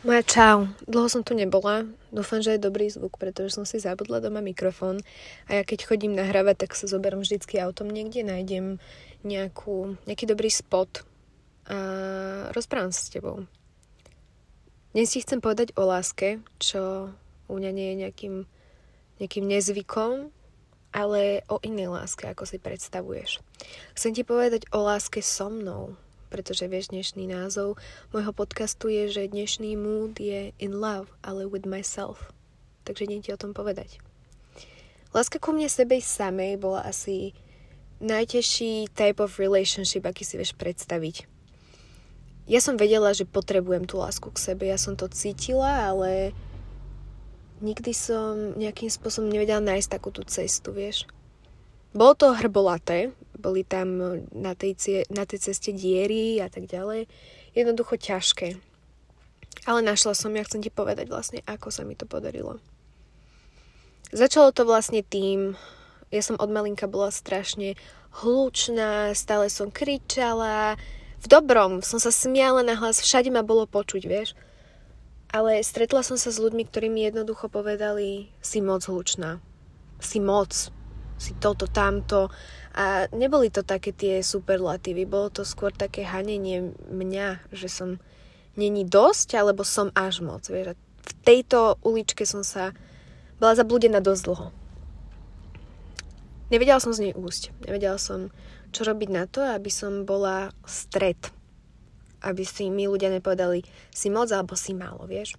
Moja čau, dlho som tu nebola, dúfam, že je dobrý zvuk, pretože som si zabudla doma mikrofón. A ja keď chodím nahrávať, tak sa zoberiem vždycky autom. Niekde, nájdem nejakú, nejaký dobrý spot a rozprávam sa s tebou. Dnes si chcem povedať o láske, čo u mňa nie je nejakým, nejakým nezvykom, ale o inej láske, ako si predstavuješ. Chcem ti povedať o láske so mnou, pretože vieš, dnešný názov môjho podcastu je, že dnešný mood je in love, ale with myself. Takže idem ti o tom povedať. Láska ku mne sebej samej bola asi najtežší type of relationship, aký si vieš predstaviť. Ja som vedela, že potrebujem tú lásku k sebe, ja som to cítila, ale nikdy som nejakým spôsobom nevedela nájsť takú tú cestu, vieš. Bolo to hrbolaté, boli tam na tej, na tej ceste diery a tak ďalej. Jednoducho ťažké. Ale našla som, ja chcem ti povedať vlastne, ako sa mi to podarilo. Začalo to vlastne tým, ja som od malinka bola strašne hlučná, stále som kričala, v dobrom, som sa smiala na hlas, všade ma bolo počuť, vieš. Ale stretla som sa s ľuďmi, ktorí mi jednoducho povedali, si moc hlučná, si moc, si toto, tamto. A neboli to také tie superlatívy, bolo to skôr také hanenie mňa, že som není dosť, alebo som až moc. Vieš. V tejto uličke som sa bola zablúdená dosť dlho. Nevedela som z nej úsť. Nevedela som, čo robiť na to, aby som bola stred. Aby si mi ľudia nepovedali, si moc alebo si málo, vieš.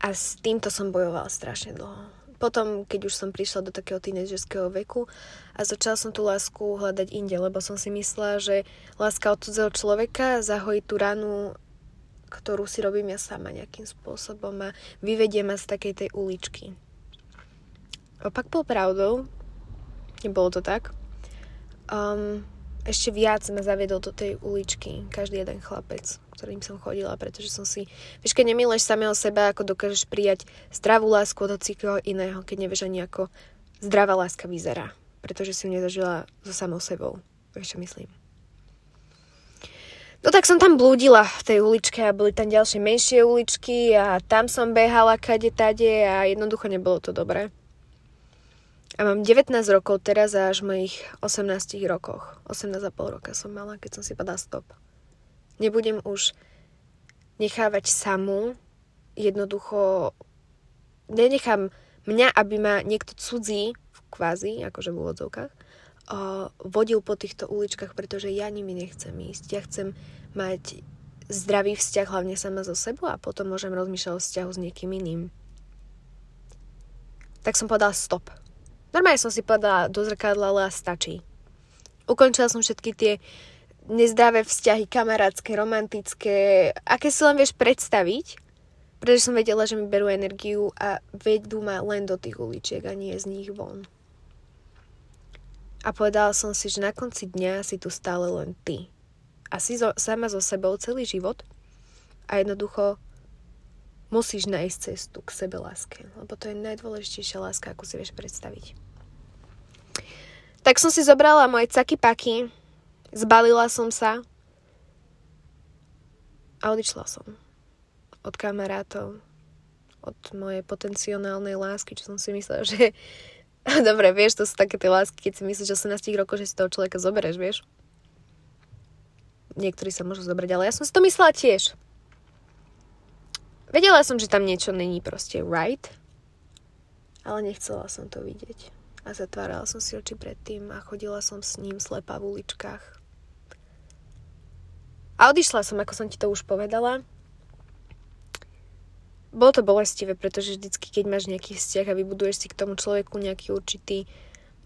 A s týmto som bojovala strašne dlho potom, keď už som prišla do takého tínežerského veku a začala som tú lásku hľadať inde, lebo som si myslela, že láska od cudzého človeka zahojí tú ranu, ktorú si robím ja sama nejakým spôsobom a vyvedie ma z takej tej uličky. Opak bol pravdou, nebolo to tak. Um, ešte viac ma zaviedol do tej uličky každý jeden chlapec, ktorým som chodila, pretože som si... Vieš, keď nemiluješ samého seba, ako dokážeš prijať zdravú lásku od hocikoho iného, keď nevieš ani ako zdravá láska vyzerá. Pretože si ju nezažila so samou sebou. Vieš, čo myslím? No tak som tam blúdila v tej uličke a boli tam ďalšie menšie uličky a tam som behala kade tade a jednoducho nebolo to dobré. A mám 19 rokov teraz až v mojich 18 rokoch. 18,5 roka som mala, keď som si padala stop. Nebudem už nechávať samú, jednoducho nenechám mňa, aby ma niekto cudzí, kvázi, akože v úvodzovkách, vodil po týchto uličkách, pretože ja nimi nechcem ísť. Ja chcem mať zdravý vzťah hlavne sama so sebou a potom môžem rozmýšľať o vzťahu s niekým iným. Tak som povedala stop. Normálne som si povedala do zrkadla, ale stačí. Ukončila som všetky tie nezdravé vzťahy, kamarátske, romantické, aké si len vieš predstaviť, pretože som vedela, že mi berú energiu a vedú ma len do tých uličiek a nie z nich von. A povedala som si, že na konci dňa si tu stále len ty. A si zo, sama so sebou celý život a jednoducho musíš nájsť cestu k sebe láske, lebo to je najdôležitejšia láska, ako si vieš predstaviť. Tak som si zobrala moje caky paky, Zbalila som sa a odišla som. Od kamarátov, od mojej potenciálnej lásky, čo som si myslela, že... Dobre, vieš, to sú také tie lásky, keď si myslíš, že 18 rokov, že si toho človeka zoberieš, vieš? Niektorí sa môžu zobrať, ale ja som si to myslela tiež. Vedela som, že tam niečo není proste right, ale nechcela som to vidieť. A zatvárala som si oči predtým a chodila som s ním slepá v uličkách. A odišla som, ako som ti to už povedala. Bolo to bolestivé, pretože vždycky, keď máš nejaký vzťah a vybuduješ si k tomu človeku nejaký určitý,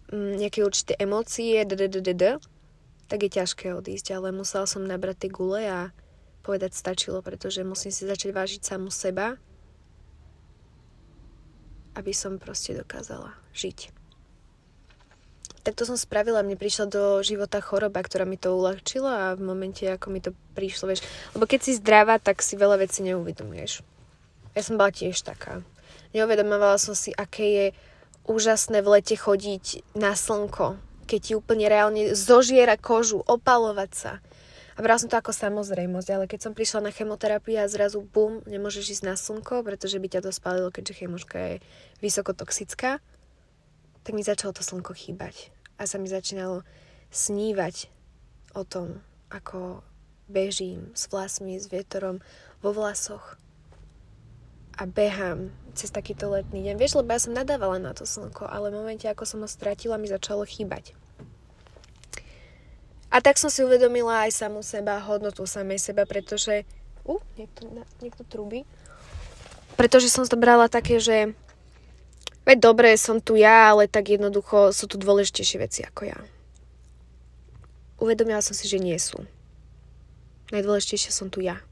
mm, nejaké určité emócie, tak je ťažké odísť, ale musela som nabrať tie gule a povedať stačilo, pretože musím si začať vážiť samu seba, aby som proste dokázala žiť tak to som spravila. Mne prišla do života choroba, ktorá mi to uľahčila a v momente, ako mi to prišlo, vieš. Lebo keď si zdravá, tak si veľa vecí neuvedomuješ. Ja som bola tiež taká. Neuvedomovala som si, aké je úžasné v lete chodiť na slnko, keď ti úplne reálne zožiera kožu, opalovať sa. A brala som to ako samozrejmosť, ale keď som prišla na chemoterapiu a zrazu bum, nemôžeš ísť na slnko, pretože by ťa to spálilo, keďže chemoška je vysoko toxická, tak mi začalo to slnko chýbať. A sa mi začínalo snívať o tom, ako bežím s vlasmi, s vietorom vo vlasoch a behám cez takýto letný deň. Vieš, lebo ja som nadávala na to slnko, ale v momente, ako som ho stratila, mi začalo chýbať. A tak som si uvedomila aj samú seba, hodnotu samej seba, pretože... Uh, niekto, niekto trúbi. Pretože som to také, že veď dobre, som tu ja, ale tak jednoducho sú tu dôležitejšie veci ako ja. Uvedomila som si, že nie sú. Najdôležitejšie som tu ja.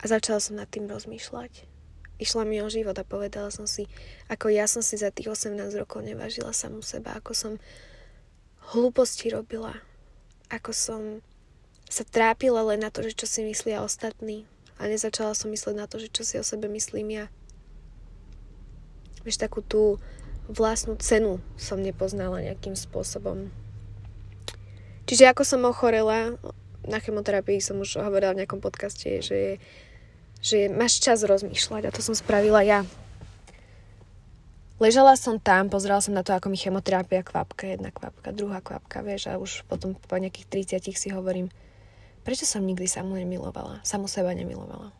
A začala som nad tým rozmýšľať. Išla mi o život a povedala som si, ako ja som si za tých 18 rokov nevážila samú seba, ako som hlúposti robila. Ako som sa trápila len na to, že čo si myslia ostatní. A nezačala som mysleť na to, že čo si o sebe myslím ja. Vieš, takú tú vlastnú cenu som nepoznala nejakým spôsobom. Čiže ako som ochorela, na chemoterapii som už hovorila v nejakom podcaste, že, že máš čas rozmýšľať a to som spravila ja. Ležala som tam, pozerala som na to, ako mi chemoterapia kvapka, jedna kvapka, druhá kvapka, vieš, a už potom po nejakých 30 si hovorím, prečo som nikdy samu nemilovala, samu seba nemilovala.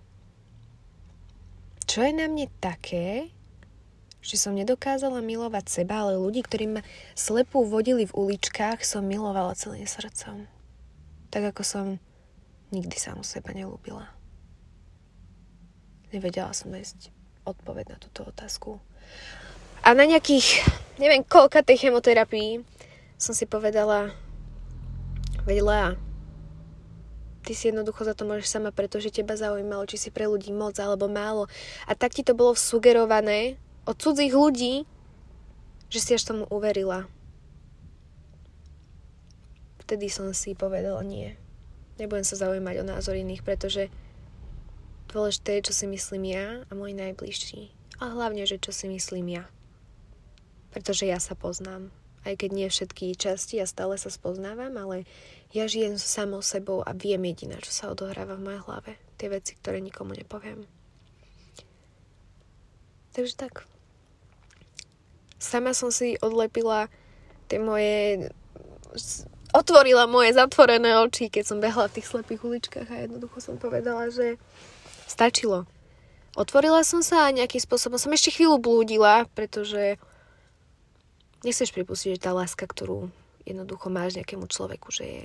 Čo je na mne také, že som nedokázala milovať seba, ale ľudí, ktorí ma slepú vodili v uličkách, som milovala celým srdcom. Tak ako som nikdy samu seba nelúbila. Nevedela som nájsť odpoveď na túto otázku. A na nejakých, neviem koľka tej chemoterapii som si povedala, veď Lea, ty si jednoducho za to môžeš sama, pretože teba zaujímalo, či si pre ľudí moc alebo málo. A tak ti to bolo sugerované od cudzích ľudí, že si až tomu uverila. Vtedy som si povedala nie. Nebudem sa zaujímať o názor iných, pretože dôležité je, čo si myslím ja a môj najbližší. A hlavne, že čo si myslím ja pretože ja sa poznám. Aj keď nie všetky časti, ja stále sa spoznávam, ale ja žijem samou sebou a viem jediné, čo sa odohráva v mojej hlave. Tie veci, ktoré nikomu nepoviem. Takže tak. Sama som si odlepila tie moje... Otvorila moje zatvorené oči, keď som behla v tých slepých uličkách a jednoducho som povedala, že stačilo. Otvorila som sa a nejakým spôsobom som ešte chvíľu blúdila, pretože nechceš pripustiť, že tá láska, ktorú jednoducho máš nejakému človeku, že je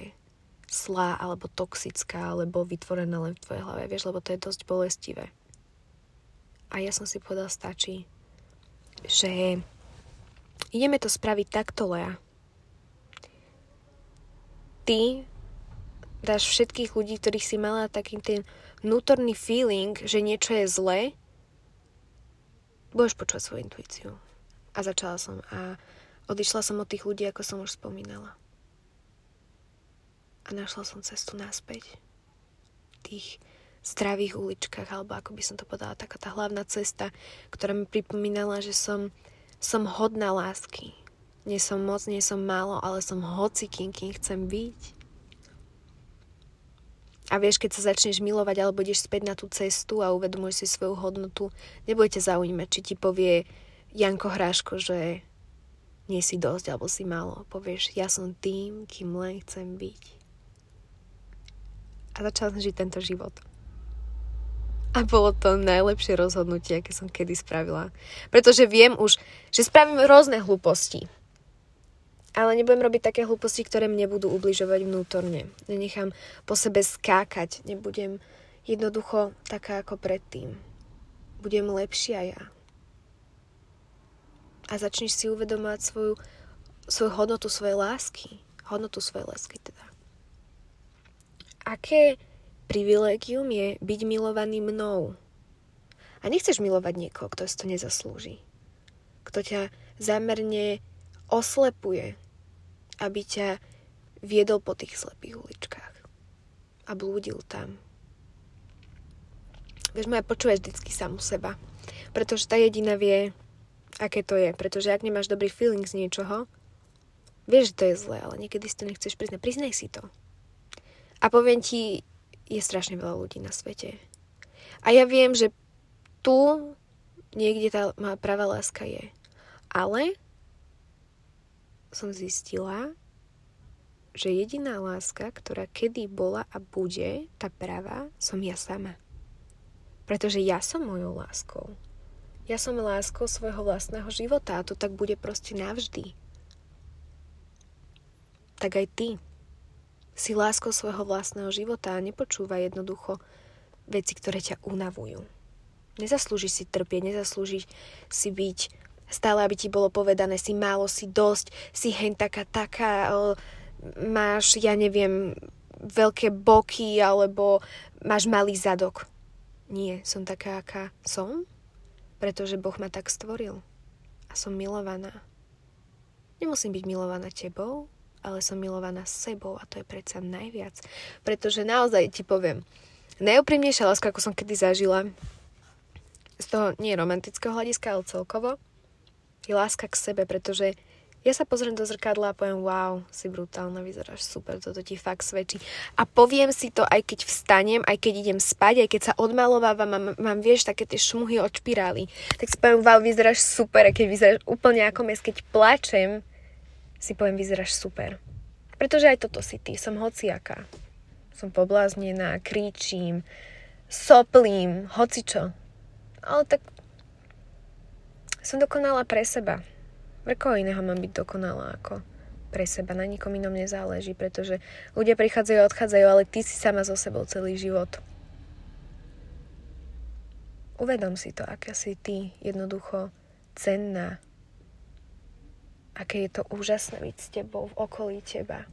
slá alebo toxická, alebo vytvorená len v tvojej hlave, vieš, lebo to je dosť bolestivé. A ja som si povedal, stačí, že ideme to spraviť takto, Lea. Ty dáš všetkých ľudí, ktorých si mala taký ten vnútorný feeling, že niečo je zlé, budeš počúvať svoju intuíciu. A začala som. A Odišla som od tých ľudí, ako som už spomínala. A našla som cestu naspäť. V tých zdravých uličkách, alebo ako by som to povedala, taká tá hlavná cesta, ktorá mi pripomínala, že som, som hodná lásky. Nie som moc, nie som málo, ale som hoci kým, kým chcem byť. A vieš, keď sa začneš milovať alebo ideš späť na tú cestu a uvedomuješ si svoju hodnotu, nebudete zaujímať, či ti povie Janko Hráško, že nie si dosť alebo si málo. Povieš, ja som tým, kým len chcem byť. A začala som žiť tento život. A bolo to najlepšie rozhodnutie, aké som kedy spravila. Pretože viem už, že spravím rôzne hlúposti. Ale nebudem robiť také hlúposti, ktoré mne budú ubližovať vnútorne. Nenechám po sebe skákať. Nebudem jednoducho taká ako predtým. Budem lepšia ja a začneš si uvedomovať svoju, svoju hodnotu svojej lásky. Hodnotu svojej lásky teda. Aké privilegium je byť milovaný mnou. A nechceš milovať niekoho, kto si to nezaslúži. Kto ťa zámerne oslepuje, aby ťa viedol po tých slepých uličkách a blúdil tam. Vieš, moja počúvaš vždycky samu seba, pretože tá jediná vie, aké to je. Pretože ak nemáš dobrý feeling z niečoho, vieš, že to je zlé, ale niekedy si to nechceš priznať. Priznaj si to. A poviem ti, je strašne veľa ľudí na svete. A ja viem, že tu niekde tá pravá láska je. Ale som zistila, že jediná láska, ktorá kedy bola a bude, tá pravá, som ja sama. Pretože ja som mojou láskou. Ja som láskou svojho vlastného života a to tak bude proste navždy. Tak aj ty si láskou svojho vlastného života a nepočúva jednoducho veci, ktoré ťa unavujú. Nezaslúžiš si trpieť, nezaslúžiš si byť stále, aby ti bolo povedané, si málo, si dosť, si hen taká, taká, máš, ja neviem, veľké boky, alebo máš malý zadok. Nie, som taká, aká som, pretože Boh ma tak stvoril. A som milovaná. Nemusím byť milovaná tebou, ale som milovaná sebou a to je predsa najviac. Pretože naozaj ti poviem, najúprimnejšia láska, ako som kedy zažila, z toho nie romantického hľadiska, ale celkovo, je láska k sebe, pretože ja sa pozriem do zrkadla a poviem, wow, si brutálna, vyzeráš super, toto ti fakt svedčí. A poviem si to, aj keď vstanem, aj keď idem spať, aj keď sa odmalovávam, mám, mám vieš, také tie šmuhy od špirály. Tak si poviem, wow, vyzeráš super, a keď vyzeráš úplne ako mes, keď plačem, si poviem, vyzeráš super. Pretože aj toto si ty, som hociaká. Som pobláznená, kričím, soplím, hocičo. Ale tak som dokonala pre seba. Pre koho iného mám byť dokonalá ako pre seba. Na nikom inom nezáleží, pretože ľudia prichádzajú a odchádzajú, ale ty si sama so sebou celý život. Uvedom si to, aká si ty jednoducho cenná. Aké je to úžasné byť s tebou v okolí teba.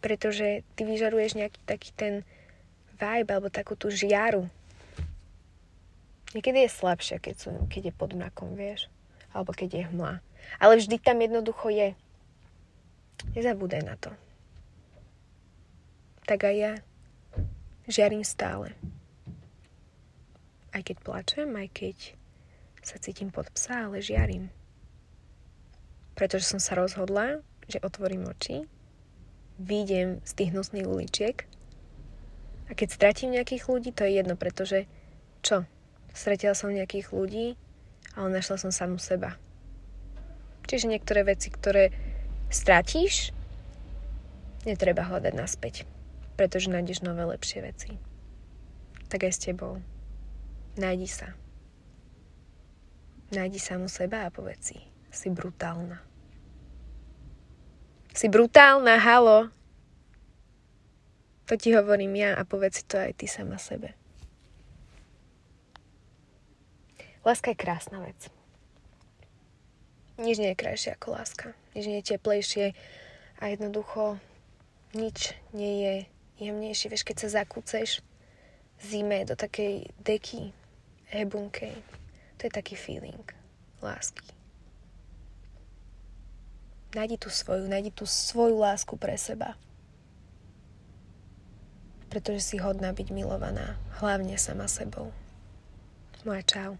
Pretože ty vyžaruješ nejaký taký ten vibe alebo takú tú žiaru Niekedy je slabšia, keď, sú, keď je pod mrakom, vieš? Alebo keď je hmla. Ale vždy tam jednoducho je. Nezabúdaj na to. Tak aj ja žiarím stále. Aj keď plačem, aj keď sa cítim pod psa, ale žiarím. Pretože som sa rozhodla, že otvorím oči, výjdem z tých hnusných uličiek a keď stratím nejakých ľudí, to je jedno, pretože čo? Stretila som nejakých ľudí, ale našla som samu seba. Čiže niektoré veci, ktoré stratíš, netreba hľadať naspäť, pretože nájdeš nové lepšie veci. Tak aj s tebou. Nájdi sa. Nájdi samu seba a povedz si, si brutálna. Si brutálna, halo. To ti hovorím ja a povedz si to aj ty sama sebe. Láska je krásna vec. Nič nie je krajšie ako láska. Nič nie je teplejšie a jednoducho nič nie je jemnejšie. Vieš, keď sa zakúceš zime do takej deky hebunkej, to je taký feeling lásky. Najdi tú svoju, najdi tú svoju lásku pre seba. Pretože si hodná byť milovaná, hlavne sama sebou. No a čau.